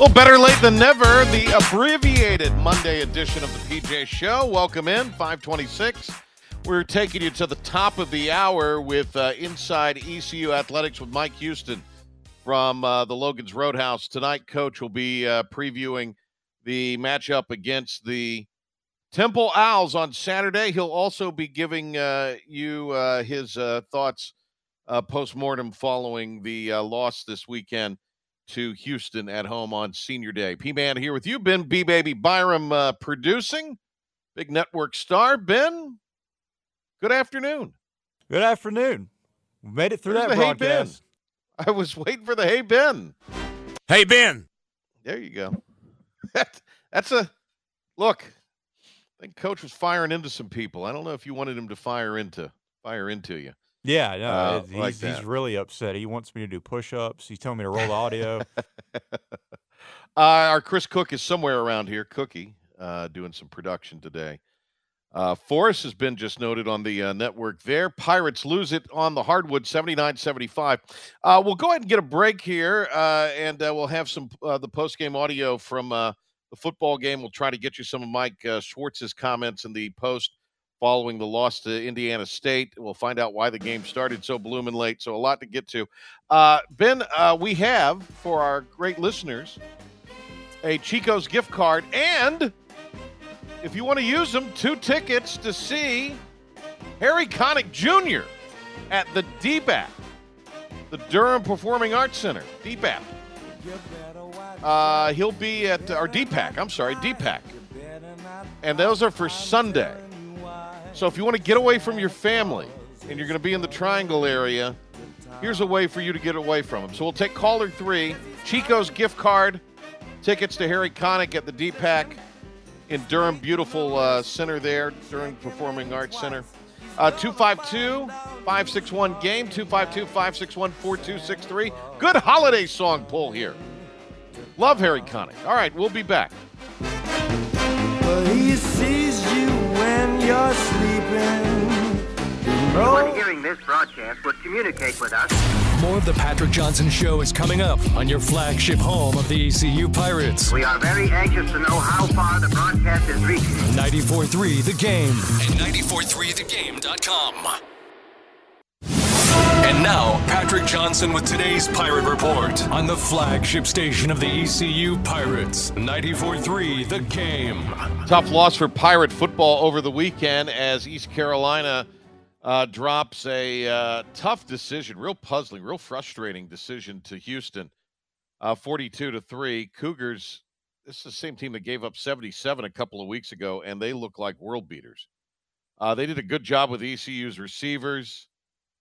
Well, better late than never. The abbreviated Monday edition of the PJ Show. Welcome in, 526. We're taking you to the top of the hour with uh, Inside ECU Athletics with Mike Houston from uh, the Logan's Roadhouse. Tonight, Coach will be uh, previewing the matchup against the Temple Owls on Saturday. He'll also be giving uh, you uh, his uh, thoughts post mortem following the loss this weekend to Houston at home on Senior Day. P Man here with you, Ben B Baby Byram uh, producing, big network star. Ben, good afternoon. Good afternoon. We made it through Where's that the Hey Ben? broadcast. I was waiting for the Hey Ben. Hey Ben. There you go. That, that's a look. I think Coach was firing into some people. I don't know if you wanted him to fire into fire into you. Yeah, no, Uh, it- like he's, he's really upset. He wants me to do push-ups. He's telling me to roll the audio. Uh, our Chris Cook is somewhere around here. Cookie uh, doing some production today. Uh, Forrest has been just noted on the uh, network there. Pirates lose it on the hardwood 79 75. Uh, we'll go ahead and get a break here, uh, and uh, we'll have some uh, the post game audio from uh, the football game. We'll try to get you some of Mike uh, Schwartz's comments in the post following the loss to Indiana State. We'll find out why the game started so blooming late. So, a lot to get to. Uh, ben, uh, we have for our great listeners a Chico's gift card, and if you want to use them, two tickets to see Harry Connick Jr. at the DBAP, the Durham Performing Arts Center, DBAP. Uh, he'll be at our DPAC. I'm sorry, DPAC, and those are for Sunday. So if you want to get away from your family and you're going to be in the Triangle area, here's a way for you to get away from them. So we'll take caller three, Chico's gift card, tickets to Harry Connick at the DPAC in Durham. Beautiful uh, center there, Durham Performing Arts Center. Uh, 252 561 game, 252 561 4263. Good holiday song pull here. Love Harry Connick. All right, we'll be back. Well, Anyone hearing this broadcast would communicate with us More of the Patrick Johnson Show is coming up on your flagship home of the ECU Pirates. We are very anxious to know how far the broadcast is reaching. 94.3 The Game and 94.3thegame.com. And now, Patrick Johnson with today's Pirate Report on the flagship station of the ECU Pirates, 94.3 The Game. Tough loss for Pirate football over the weekend as East Carolina uh, drops a uh, tough decision, real puzzling, real frustrating decision to Houston, uh, 42 to three. Cougars. This is the same team that gave up 77 a couple of weeks ago, and they look like world beaters. Uh, they did a good job with ECU's receivers,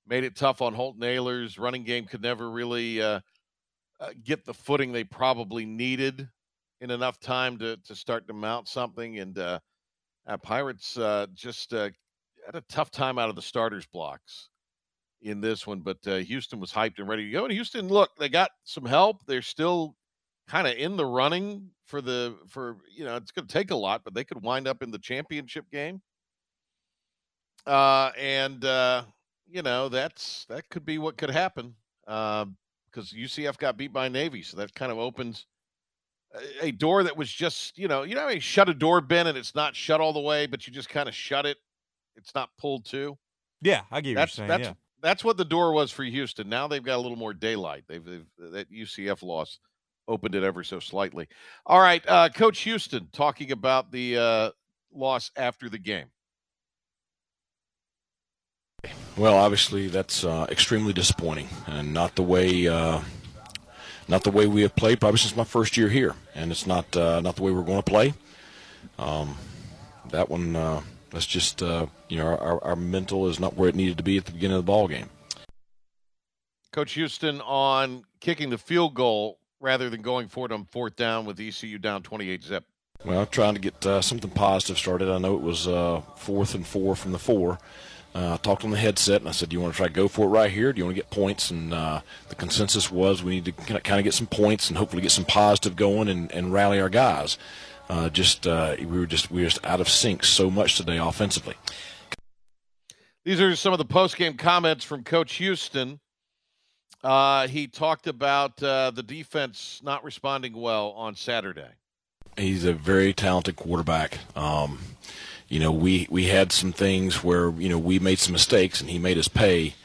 made it tough on Holton Ahlers. Running game could never really uh, uh, get the footing they probably needed in enough time to to start to mount something. And uh, Pirates uh, just uh, had a tough time out of the starters blocks in this one. But uh, Houston was hyped and ready to go. And Houston, look, they got some help. They're still kind of in the running for the for you know it's going to take a lot, but they could wind up in the championship game. Uh, and uh, you know that's that could be what could happen because UCF got beat by Navy, so that kind of opens a- door that was just you know you know you shut a door Ben and it's not shut all the way, but you just kind of shut it. It's not pulled to. yeah, I get what That's you're saying. that's yeah. that's what the door was for Houston. Now they've got a little more daylight. They've, they've that UCF loss opened it ever so slightly. All right, uh, Coach Houston talking about the uh, loss after the game. Well, obviously that's uh, extremely disappointing, and not the way uh, not the way we have played probably since my first year here, and it's not uh, not the way we're going to play. Um, that one, uh, that's just uh, you know our, our mental is not where it needed to be at the beginning of the ball game. Coach Houston on kicking the field goal rather than going for it on fourth down with ECU down 28 zip. Well, I'm trying to get uh, something positive started. I know it was uh, fourth and four from the four. Uh, I talked on the headset and I said, "Do you want to try to go for it right here? Do you want to get points?" And uh, the consensus was we need to kind of get some points and hopefully get some positive going and, and rally our guys. Uh, just uh, we were just we were just out of sync so much today offensively. These are some of the post game comments from Coach Houston. Uh, he talked about uh, the defense not responding well on Saturday. He's a very talented quarterback. Um, you know, we we had some things where you know we made some mistakes and he made us pay.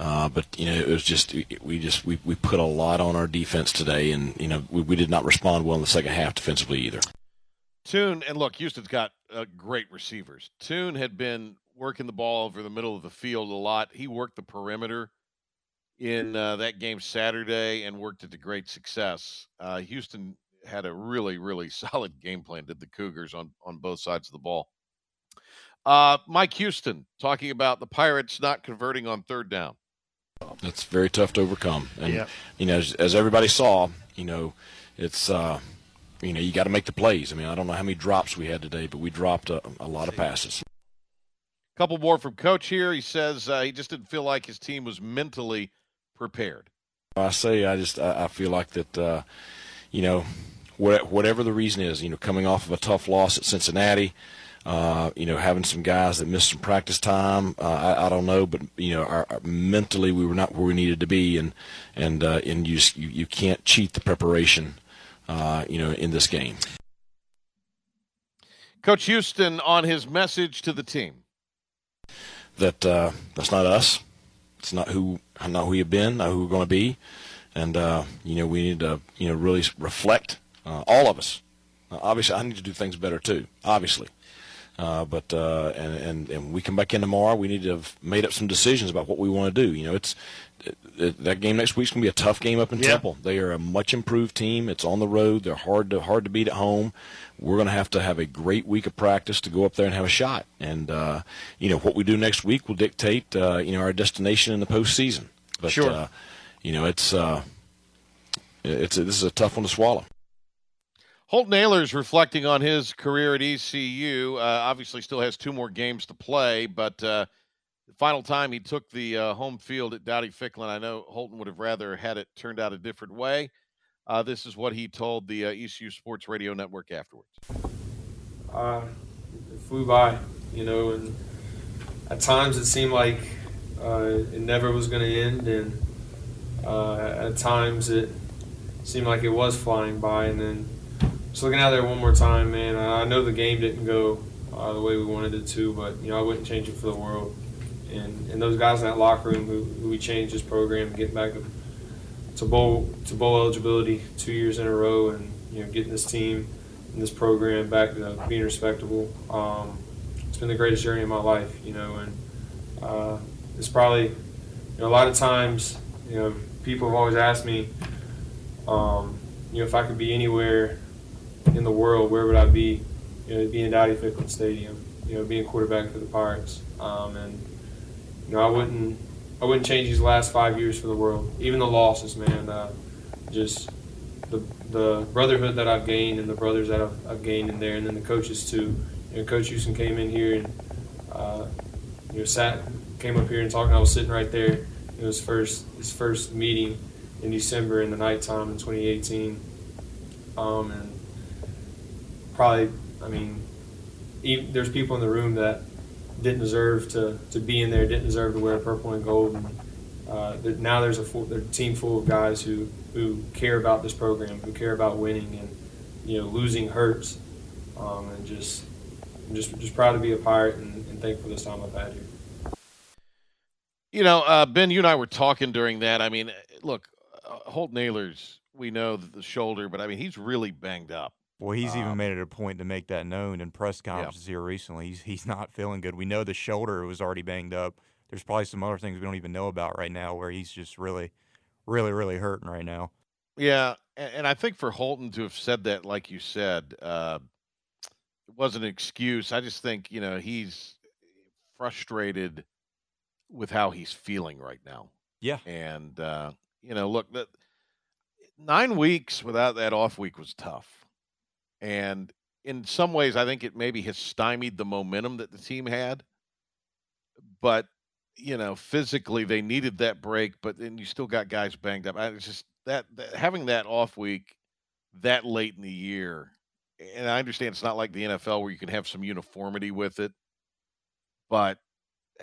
Uh, but you know, it was just we just we, we put a lot on our defense today, and you know we, we did not respond well in the second half defensively either. Tune and look, Houston's got uh, great receivers. Tune had been working the ball over the middle of the field a lot. He worked the perimeter in uh, that game Saturday and worked it to great success. Uh, Houston had a really, really solid game plan. Did the Cougars on on both sides of the ball. Uh, Mike Houston talking about the Pirates not converting on third down. That's very tough to overcome, and you know, as, as, everybody saw, you know, it's uh, you know you got to make the plays. I mean, I don't know how many drops we had today, but we dropped a, a lot of passes. A couple more from Coach here. He says uh, he just didn't feel like his team was mentally prepared. I say I just I, I feel like that, uh, you know, whatever the reason is, you know, coming off of a tough loss at Cincinnati. Uh, you know, having some guys that missed some practice time. Uh, I, I, don't know, but you know, our, our, mentally we were not where we needed to be, and and uh, and you, just, you you can't cheat the preparation, uh, you know, in this game. Coach Houston on his message to the team that uh, that's not us. It's not who not who we've been, not who we're going to be, and uh, you know we need to you know really reflect. all of us. obviously, I need to do things better too. Obviously, uh, but uh, and, and and we come back in tomorrow. We need to have made up some decisions about what we want to do. You know, it's it, that game next week's gonna be a tough game up in yeah. Temple. They are a much improved team. It's on the road. They're hard to hard to beat at home. We're gonna have to have a great week of practice to go up there and have a shot. And uh, you know what we do next week will dictate uh, you know our destination in the postseason. But sure. Uh, you know it's uh, it's a, this is a tough one to swallow. Holton Ahlers reflecting on his career at ECU. Uh, obviously, still has two more games to play, but uh, the final time he took the uh, home field at Dowdy Ficklen, I know Holton would have rather had it turned out a different way. Uh, this is what he told the uh, ECU Sports Radio Network afterwards. Uh, it flew by, you know, and at times it seemed like it never was going to end, and at times it seemed like it was flying by, and then just looking out there one more time, man. I know the game didn't go uh, the way we wanted it to, but you know I wouldn't change it for the world. And and those guys in that locker room who, who we changed this program, getting back to bowl to bowl eligibility two years in a row, and you know getting this team and this program back to being respectable. Um, it's been the greatest journey of my life, you know, and uh, it's probably you know a lot of times you know people have always asked me, um, you know, if I could be anywhere in the world, where would I be? You know, being Dowdy Ficklen Stadium, you know, being quarterback for the Pirates, um, and you know, I wouldn't, I wouldn't change these last five years for the world. Even the losses, man. Uh, just the the brotherhood that I've gained and the brothers that I've, I've, gained in there, and then the coaches too. You know, Coach Houston came in here and uh, you know sat, came up here and talking. I was sitting right there. It was first his first meeting in December in the nighttime in 2018, um, and probably, I mean, even, there's people in the room that didn't deserve to, to be in there, didn't deserve to wear purple and gold. And uh, now there's a, full, a team full of guys who, who care about this program, who care about winning, and you know losing hurts, um, and just I'm just just proud to be a pirate and, and thankful this time I've had here. You know, uh, Ben, you and I were talking during that. I mean, look, uh, Holton Ahlers, we know the shoulder, but I mean, he's really banged up. Well, he's um, even made it a point to make that known in press conferences yeah. here recently. He's he's not feeling good. We know the shoulder was already banged up. There's probably some other things we don't even know about right now where he's just really, really, really hurting right now. Yeah, and, and I think for Holton to have said that, like you said, uh, it wasn't an excuse. I just think you know he's frustrated with how he's feeling right now. Yeah. And uh, you know, look, that nine weeks without that off week was tough. And in some ways, I think it maybe has stymied the momentum that the team had. But you know, physically they needed that break, but then you still got guys banged up. I just that, that having that off week that late in the year, and I understand it's not like the NFL where you can have some uniformity with it, but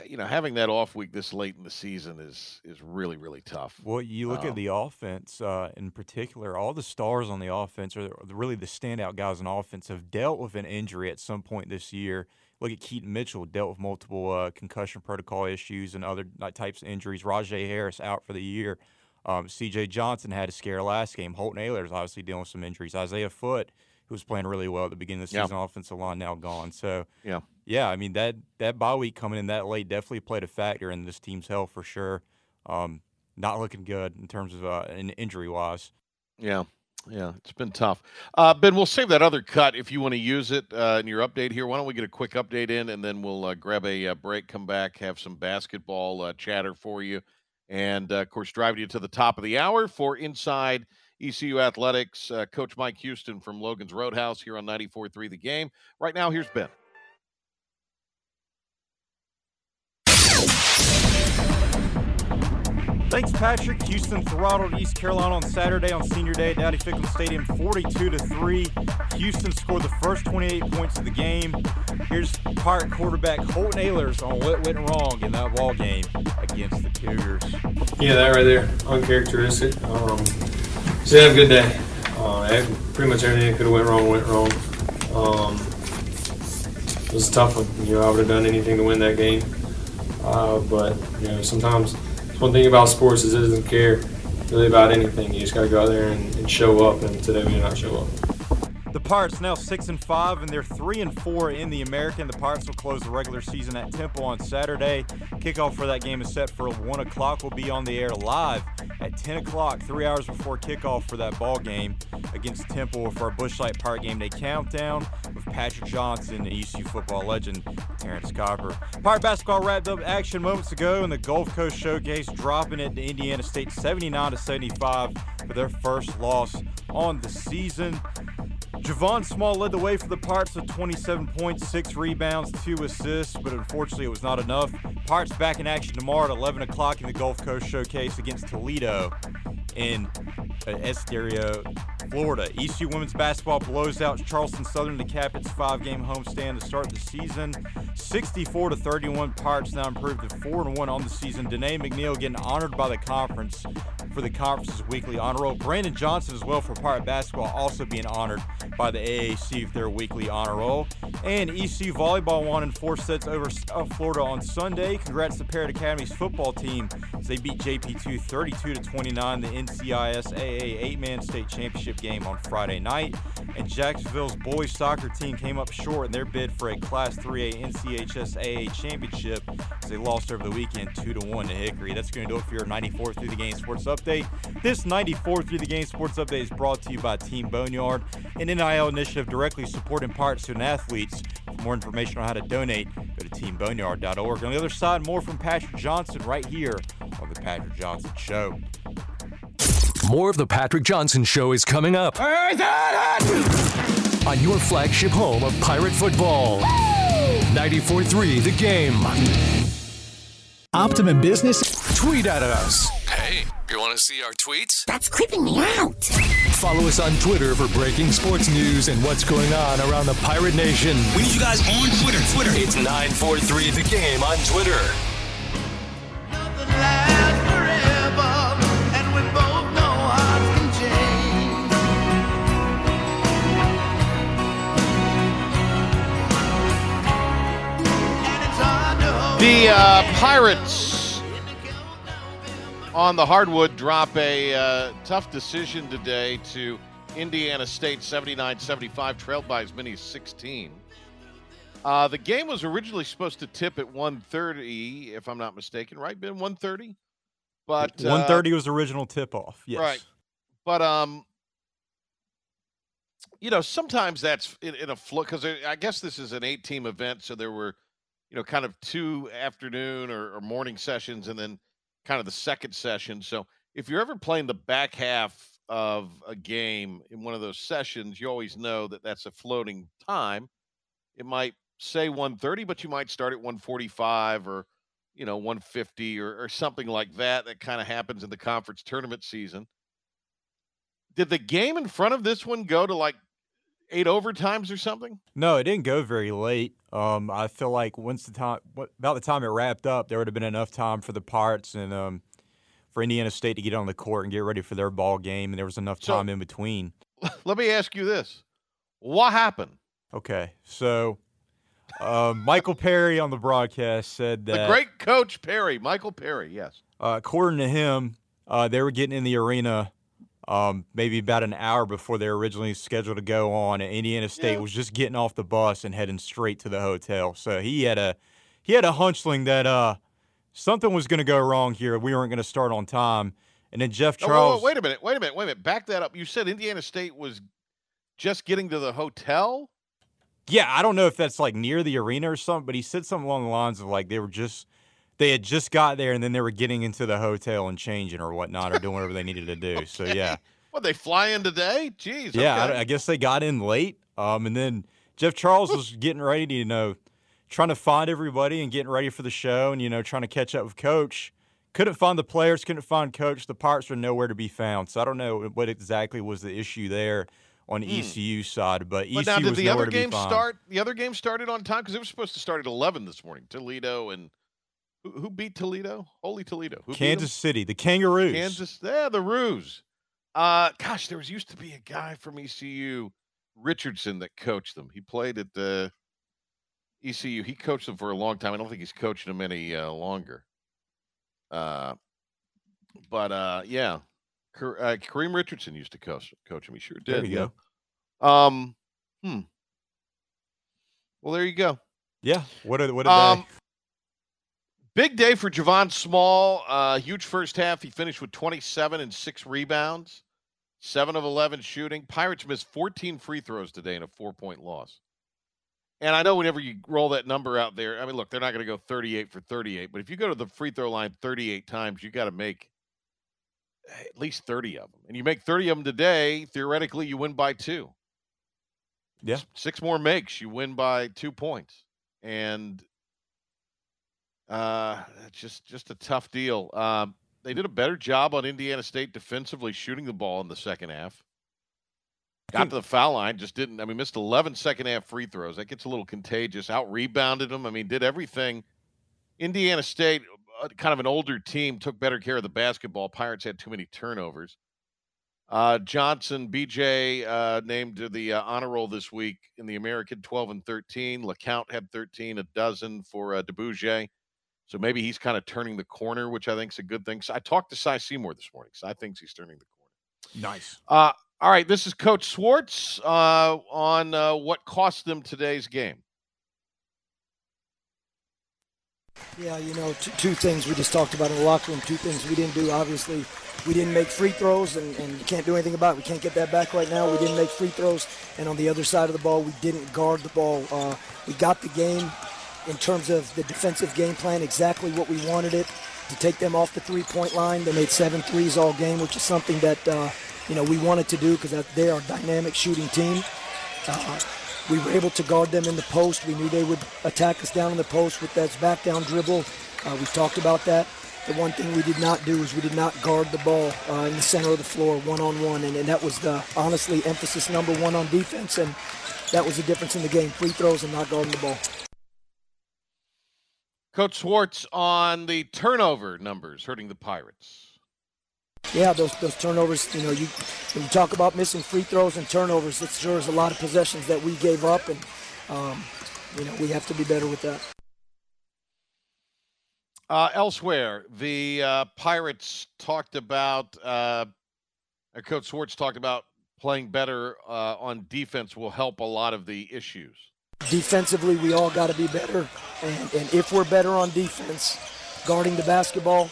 you know, having that off week this late in the season is is really really tough. Well, you look Um, at the offense uh, in particular. All the stars on the offense, or the- really the standout guys on offense, have dealt with an injury at some point this year. Look at Keaton Mitchell, dealt with multiple uh, concussion protocol issues and other types of injuries. Rahjai Harris out for the year. Um, C.J. Johnson had a scare last game. Holton Ahlers obviously dealing with some injuries. Isaiah Foot, who was playing really well at the beginning of the Yeah. season, offensive line now gone. So Yeah. yeah, I mean that that bye week coming in that late definitely played a factor in this team's health for sure. Um, not looking good in terms of uh, injury wise. Yeah, yeah, it's been tough. Uh, ben, we'll save that other cut if you want to use it uh, in your update here. Why don't we get a quick update in, and then we'll uh, grab a uh, break, come back, have some basketball uh, chatter for you, and uh, of course, drive you to the top of the hour for Inside ECU Athletics. Uh, Coach Mike Houston from Logan's Roadhouse here on 94.3 The Game. Right now, here's Ben. Thanks, Patrick. Houston throttled East Carolina on Saturday on Senior Day at Dowdy Ficklen Stadium, 42 to three. Houston scored the first 28 points of the game. Here's Pirate quarterback Holton Ahlers on what went wrong in that ball game against the Cougars. Yeah, that right there, uncharacteristic. Um, just had a good day. Uh, pretty much everything that could have went wrong went wrong. Um, it was a tough one. You know, I would have done anything to win that game. Uh, but you know, sometimes one thing about sports is it doesn't care really about anything. You just got to go out there and, and show up. And today we did not show up. The Pirates now six and five, and they're three and four in the American. The Pirates will close the regular season at Temple on Saturday. Kickoff for that game is set for one o'clock. We'll be on the air live at 10 o'clock, three hours before kickoff for that ball game against Temple for our Busch Light Pirate Game Day countdown with Patrick Johnson, the ECU football legend Terrence Copper. Pirate basketball wrapped up action moments ago in the Gulf Coast Showcase, dropping it to Indiana State 79 to 75 for their first loss on the season. Javon Small led the way for the Pirates with 27 points, 6 rebounds, 2 assists, but unfortunately it was not enough. Pirates back in action tomorrow at 11 o'clock in the Gulf Coast Showcase against Toledo in uh, Estero, Florida. ECU women's basketball blows out Charleston Southern to cap its five-game homestand to start the season. 64 to 31, Pirates now improved to 4 and 1 on the season. Danae McNeal getting honored by the conference for the conference's weekly honor roll. Brandon Johnson as well for Pirate basketball also being honored by the AAC for their weekly honor roll. And ECU volleyball won in four sets over South Florida on Sunday. Congrats to Parrott Academy's football team as they beat JP2 32 to 29 the NCIS AA eight-man state championship game on Friday night. And Jacksonville's boys soccer team came up short in their bid for a Class 3A NCHS AA championship as they lost over the weekend 2 to 1 to Hickory. That's going to do it for your 94.3 The Game sports update. This 94.3 The Game sports update is brought to you by Team Boneyard, an NIL initiative directly supporting Pirate student athletes. For more information on how to donate, go to teamboneyard.org. On the other side, more from Patrick Johnson right here on the Patrick Johnson Show. More of the Patrick Johnson Show is coming up on your flagship home of pirate football. 94.3 The Game. Optimum Business. Tweet at us. Hey, you want to see our tweets? That's creeping me out. Follow us on Twitter for breaking sports news and what's going on around the Pirate Nation. We need you guys on Twitter. Twitter. It's 943 The Game on Twitter. The uh, Pirates on the hardwood drop a uh, tough decision today to Indiana State 79 75, trailed by as many as 16. Uh, the game was originally supposed to tip at 1.30, if I'm not mistaken, right, Ben? 1.30? But uh, 130 was original tip off. Yes. Right. But um, you know, sometimes that's in, in a flow because I guess this is an eight-team event, so there were, you know, kind of two afternoon or, or morning sessions, and then kind of the second session. So if you're ever playing the back half of a game in one of those sessions, you always know that that's a floating time. It might say 130, but you might start at 145 or you know 150 or, or something like that. That kind of happens in the conference tournament season. Did the game in front of this one go to like eight overtimes or something? No, it didn't go very late. Um, I feel like once the time, about the time it wrapped up, there would have been enough time for the Pirates and um, for Indiana State to get on the court and get ready for their ball game, and there was enough time so, in between. Let me ask you this: What happened? Okay, so uh, Michael Perry on the broadcast said that the great coach Perry, Michael Perry, yes. Uh, according to him, uh, they were getting in the arena um, maybe about an hour before they were originally scheduled to go on, and Indiana State yeah. was just getting off the bus and heading straight to the hotel. So he had a he had a hunchling that uh, something was going to go wrong here. We weren't going to start on time. And then Jeff Charles. Oh, wait, wait, wait a minute. Wait a minute. Wait a minute. Back that up. You said Indiana State was just getting to the hotel? Yeah, I don't know if that's like near the arena or something, but he said something along the lines of like they were just they had just got there and then they were getting into the hotel and changing or whatnot or doing whatever they needed to do. okay. So yeah. What they fly in today? Jeez. Yeah, okay. I, I, guess they got in late. Um, and then Jeff Charles was getting ready to, you know, trying to find everybody and getting ready for the show and, you know, trying to catch up with coach. Couldn't find the players, couldn't find coach. The Pirates were nowhere to be found. So I don't know what exactly was the issue there on hmm. ECU side, but, but ECU now, did the other game start? The other game started on time because it was supposed to start at eleven this morning. Toledo and who, who beat Toledo? Holy Toledo! Who Kansas City, the Kangaroos. Kansas, yeah, the Roos. Uh, gosh, there was used to be a guy from ECU, Richardson, that coached them. He played at the ECU. He coached them for a long time. I don't think he's coaching them any uh, longer. Uh, but uh, yeah, uh, Kareem Richardson used to coach coach him. He sure did. There you yeah. go. Um, hmm. Well, there you go. Yeah. What are what are um, Big day for Javon Small. Uh, huge first half. He finished with 27 and six rebounds, seven of 11 shooting. Pirates missed 14 free throws today in a four point loss. And I know whenever you roll that number out there, I mean, look, they're not going to go 38 for 38, but if you go to the free throw line 38 times, you got to make at least 30 of them. And you make 30 of them today, theoretically, you win by two. Yeah. Six more makes, you win by two points. And uh, just just a tough deal. Um, they did a better job on Indiana State defensively shooting the ball in the second half. Got to the foul line, just didn't. I mean, missed 11 second half free throws. That gets a little contagious. Out rebounded them. I mean, did everything. Indiana State uh, kind of an older team, took better care of the basketball. Pirates had too many turnovers. Uh, Johnson, BJ uh, named to the uh, honor roll this week in the American 12 and 13. LaCount had 13, a dozen for uh, DeBouge. So maybe he's kind of turning the corner, which I think is a good thing. So I talked to Cy Seymour this morning. So I think he's turning the corner. Nice. Uh, all right, this is Coach Schwartz uh, on uh, what cost them today's game. Yeah, you know, t- two things we just talked about in the locker room. Two things we didn't do. Obviously, we didn't make free throws, and, and you can't do anything about it. We can't get that back right now. We didn't make free throws, and on the other side of the ball, we didn't guard the ball. Uh, we got the game in terms of the defensive game plan, exactly what we wanted it to take them off the three-point line. They made seven threes all game, which is something that uh, you know we wanted to do because they are a dynamic shooting team. Uh, we were able to guard them in the post. We knew they would attack us down in the post with that back down dribble. Uh, we talked about that. The one thing we did not do is we did not guard the ball uh, in the center of the floor one on one, and, and that was the honestly emphasis number one on defense, and that was the difference in the game: free throws and not guarding the ball. Coach Schwartz on the turnover numbers hurting the Pirates. Yeah, those those turnovers. You know, you when you talk about missing free throws and turnovers, it sure is a lot of possessions that we gave up, and um, you know we have to be better with that. Uh, elsewhere, the uh, Pirates talked about. Uh, Coach Schwartz talked about playing better uh, on defense will help a lot of the issues. Defensively, we all got to be better, and, and if we're better on defense, guarding the basketball,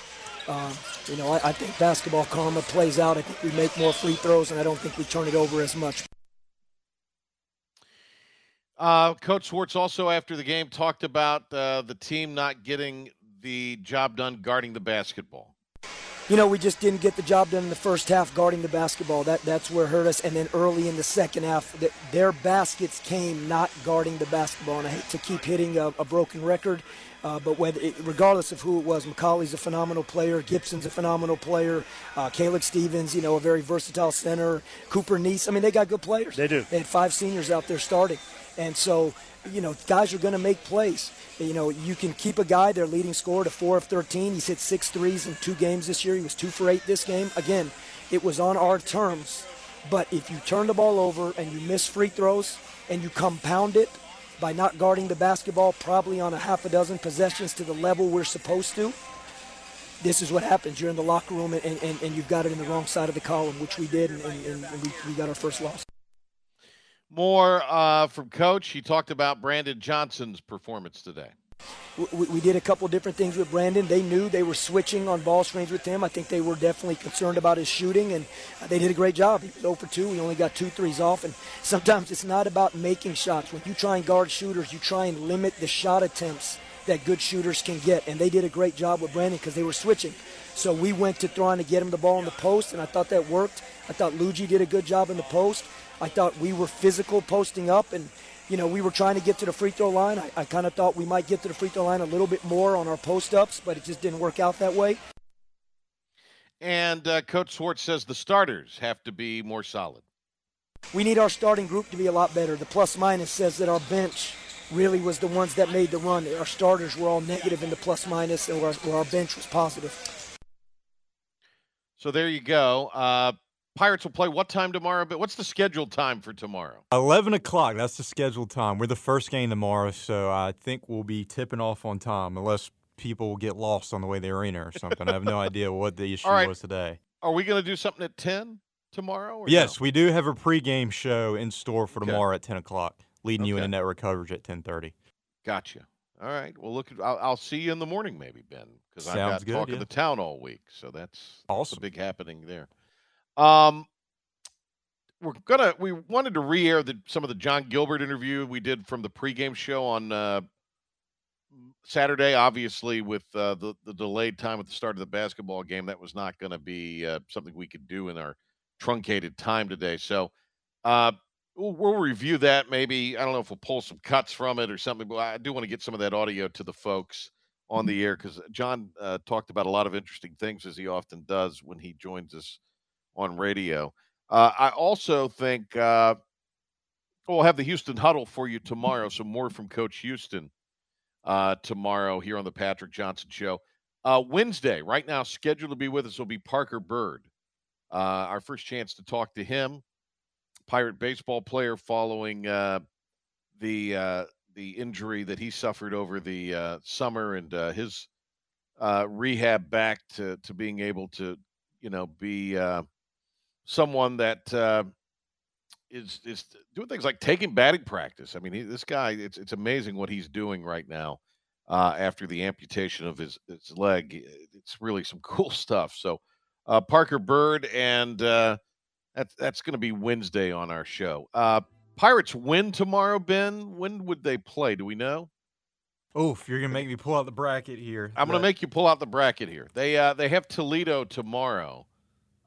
um, you know, I, I, think basketball karma plays out. I think we make more free throws, and I don't think we turn it over as much. Uh, Coach Schwartz also, after the game, talked about uh, the team not getting the job done guarding the basketball. You know, we just didn't get the job done in the first half guarding the basketball. That that's where it hurt us. And then early in the second half, the, their baskets came not guarding the basketball. And I hate to keep hitting a, a broken record, uh, but whether it, regardless of who it was, McCauley's a phenomenal player, Gibson's a phenomenal player, uh, Caleb Stevens, you know, a very versatile center, Cooper Neese. I mean, they got good players. They do. They had five seniors out there starting, and so you know, guys are going to make plays. You know, you can keep a guy, their leading scorer, to 4 of 13. He's hit six threes in two games this year. He was 2 for 8 this game. Again, it was on our terms. But if you turn the ball over and you miss free throws and you compound it by not guarding the basketball probably on a half a dozen possessions to the level we're supposed to, this is what happens. You're in the locker room and, and, and you've got it in the wrong side of the column, which we did, and, and, and we, we got our first loss. More uh, from Coach. He talked about Brandon Johnson's performance today. We, we, did a couple different things with Brandon. They knew they were switching on ball screens with him. I think they were definitely concerned about his shooting, and they did a great job. He was 0 for 2. He only got two threes off, and sometimes it's not about making shots. When you try and guard shooters, you try and limit the shot attempts that good shooters can get, and they did a great job with Brandon because they were switching. So we went to trying to get him the ball in the post, and I thought that worked. I thought Luigi did a good job in the post. I thought we were physical posting up, and you know we were trying to get to the free throw line. I, I kind of thought we might get to the free throw line a little bit more on our post ups, but it just didn't work out that way. And uh, Coach Schwartz says the starters have to be more solid. We need our starting group to be a lot better. The plus minus says that our bench really was the ones that made the run. Our starters were all negative in the plus minus, and where, our bench was positive. So there you go. Uh, Pirates will play what time tomorrow? But what's the scheduled time for tomorrow? Eleven o'clock. That's the scheduled time. We're the first game tomorrow, so I think we'll be tipping off on time, unless people get lost on the way to the arena or something. I have no idea what the issue right. was today. Are we going to do something at ten tomorrow? yes, no? we do have a pregame show in store for tomorrow okay. at ten o'clock, leading okay. you into network coverage at ten thirty. Gotcha. All right. Well, look, I'll, I'll, see you in the morning, maybe Ben, because I've got good, talk yeah. of the town all week. So that's awesome. That's a big happening there. Um, we're gonna we wanted to re-air the, some of the Jon Gilbert interview we did from the pregame show on uh, Saturday. Obviously, with uh, the the delayed time at the start of the basketball game, that was not going to be uh, something we could do in our truncated time today. So uh, we'll, we'll, review that. Maybe I don't know if we'll pull some cuts from it or something, but I do want to get some of that audio to the folks on the air because John uh, talked about a lot of interesting things as he often does when he joins us on radio. Uh, I also think uh, we'll have the Houston Huddle for you tomorrow. Some more from Coach Houston uh, tomorrow here on the Patrick Johnson Show. Uh, Wednesday, right now, scheduled to be with us will be Parker Byrd. Uh, our first chance to talk to him, Pirate baseball player, following uh, the the injury that he suffered over the summer and his rehab back to to being able to you know be someone that uh, is is doing things like taking batting practice. I mean, he, this guy, it's it's amazing what he's doing right now uh, after the amputation of his his leg. It's really some cool stuff. So, uh, Parker Byrd, and uh, that's that's going to be Wednesday on our show. Uh, Pirates win tomorrow, Ben. When would they play? Do we know? Oof, you're gonna make me pull out the bracket here. I'm gonna make you pull out the bracket here. They uh, they have Toledo tomorrow.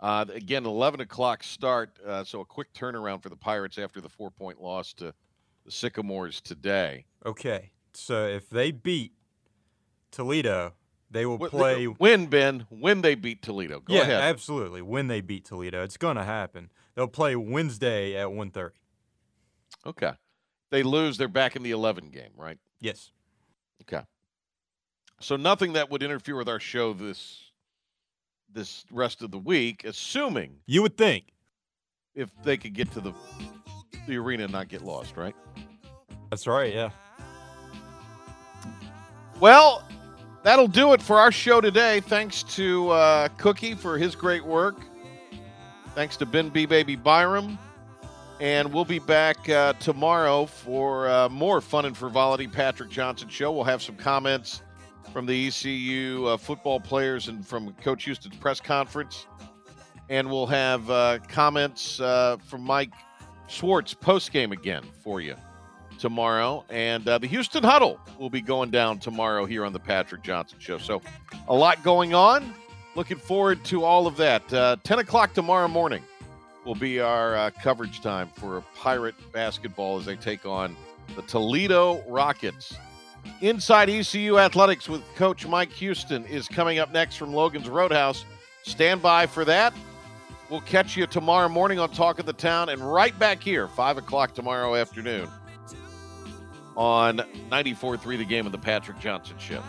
Uh, again, 11 o'clock start, uh, so a quick turnaround for the Pirates after the four point loss to the Sycamores today. Okay, so if they beat Toledo, they will play. When, Ben, when they beat Toledo. Go yeah, ahead. absolutely. When they beat Toledo. It's going to happen. They'll play Wednesday at 1.30. Okay. They lose, they're back in the 11 game, right? Yes. Okay. So nothing that would interfere with our show this this rest of the week, assuming you would think if they could get to the the arena and not get lost, right? That's right, yeah. Well, that'll do it for our show today. Thanks to uh, Cookie for his great work. Thanks to Ben B. Baby Byram. And we'll be back uh, tomorrow for uh, more fun and frivolity Patrick Johnson show. We'll have some comments from the ECU uh, football players and from Coach Houston's press conference. And we'll have uh, comments uh, from Mike Schwartz post game again for you tomorrow. And uh, the Houston Huddle will be going down tomorrow here on the Patrick Johnson Show. So a lot going on. looking forward to all of that. Uh, 10 o'clock tomorrow morning will be our uh, coverage time for Pirate basketball as they take on the Toledo Rockets. Inside ECU Athletics with Coach Mike Houston is coming up next from Logan's Roadhouse. Stand by for that. We'll catch you tomorrow morning on Talk of the Town and right back here, 5 o'clock tomorrow afternoon on 94.3 The Game of the Patrick Johnson Show.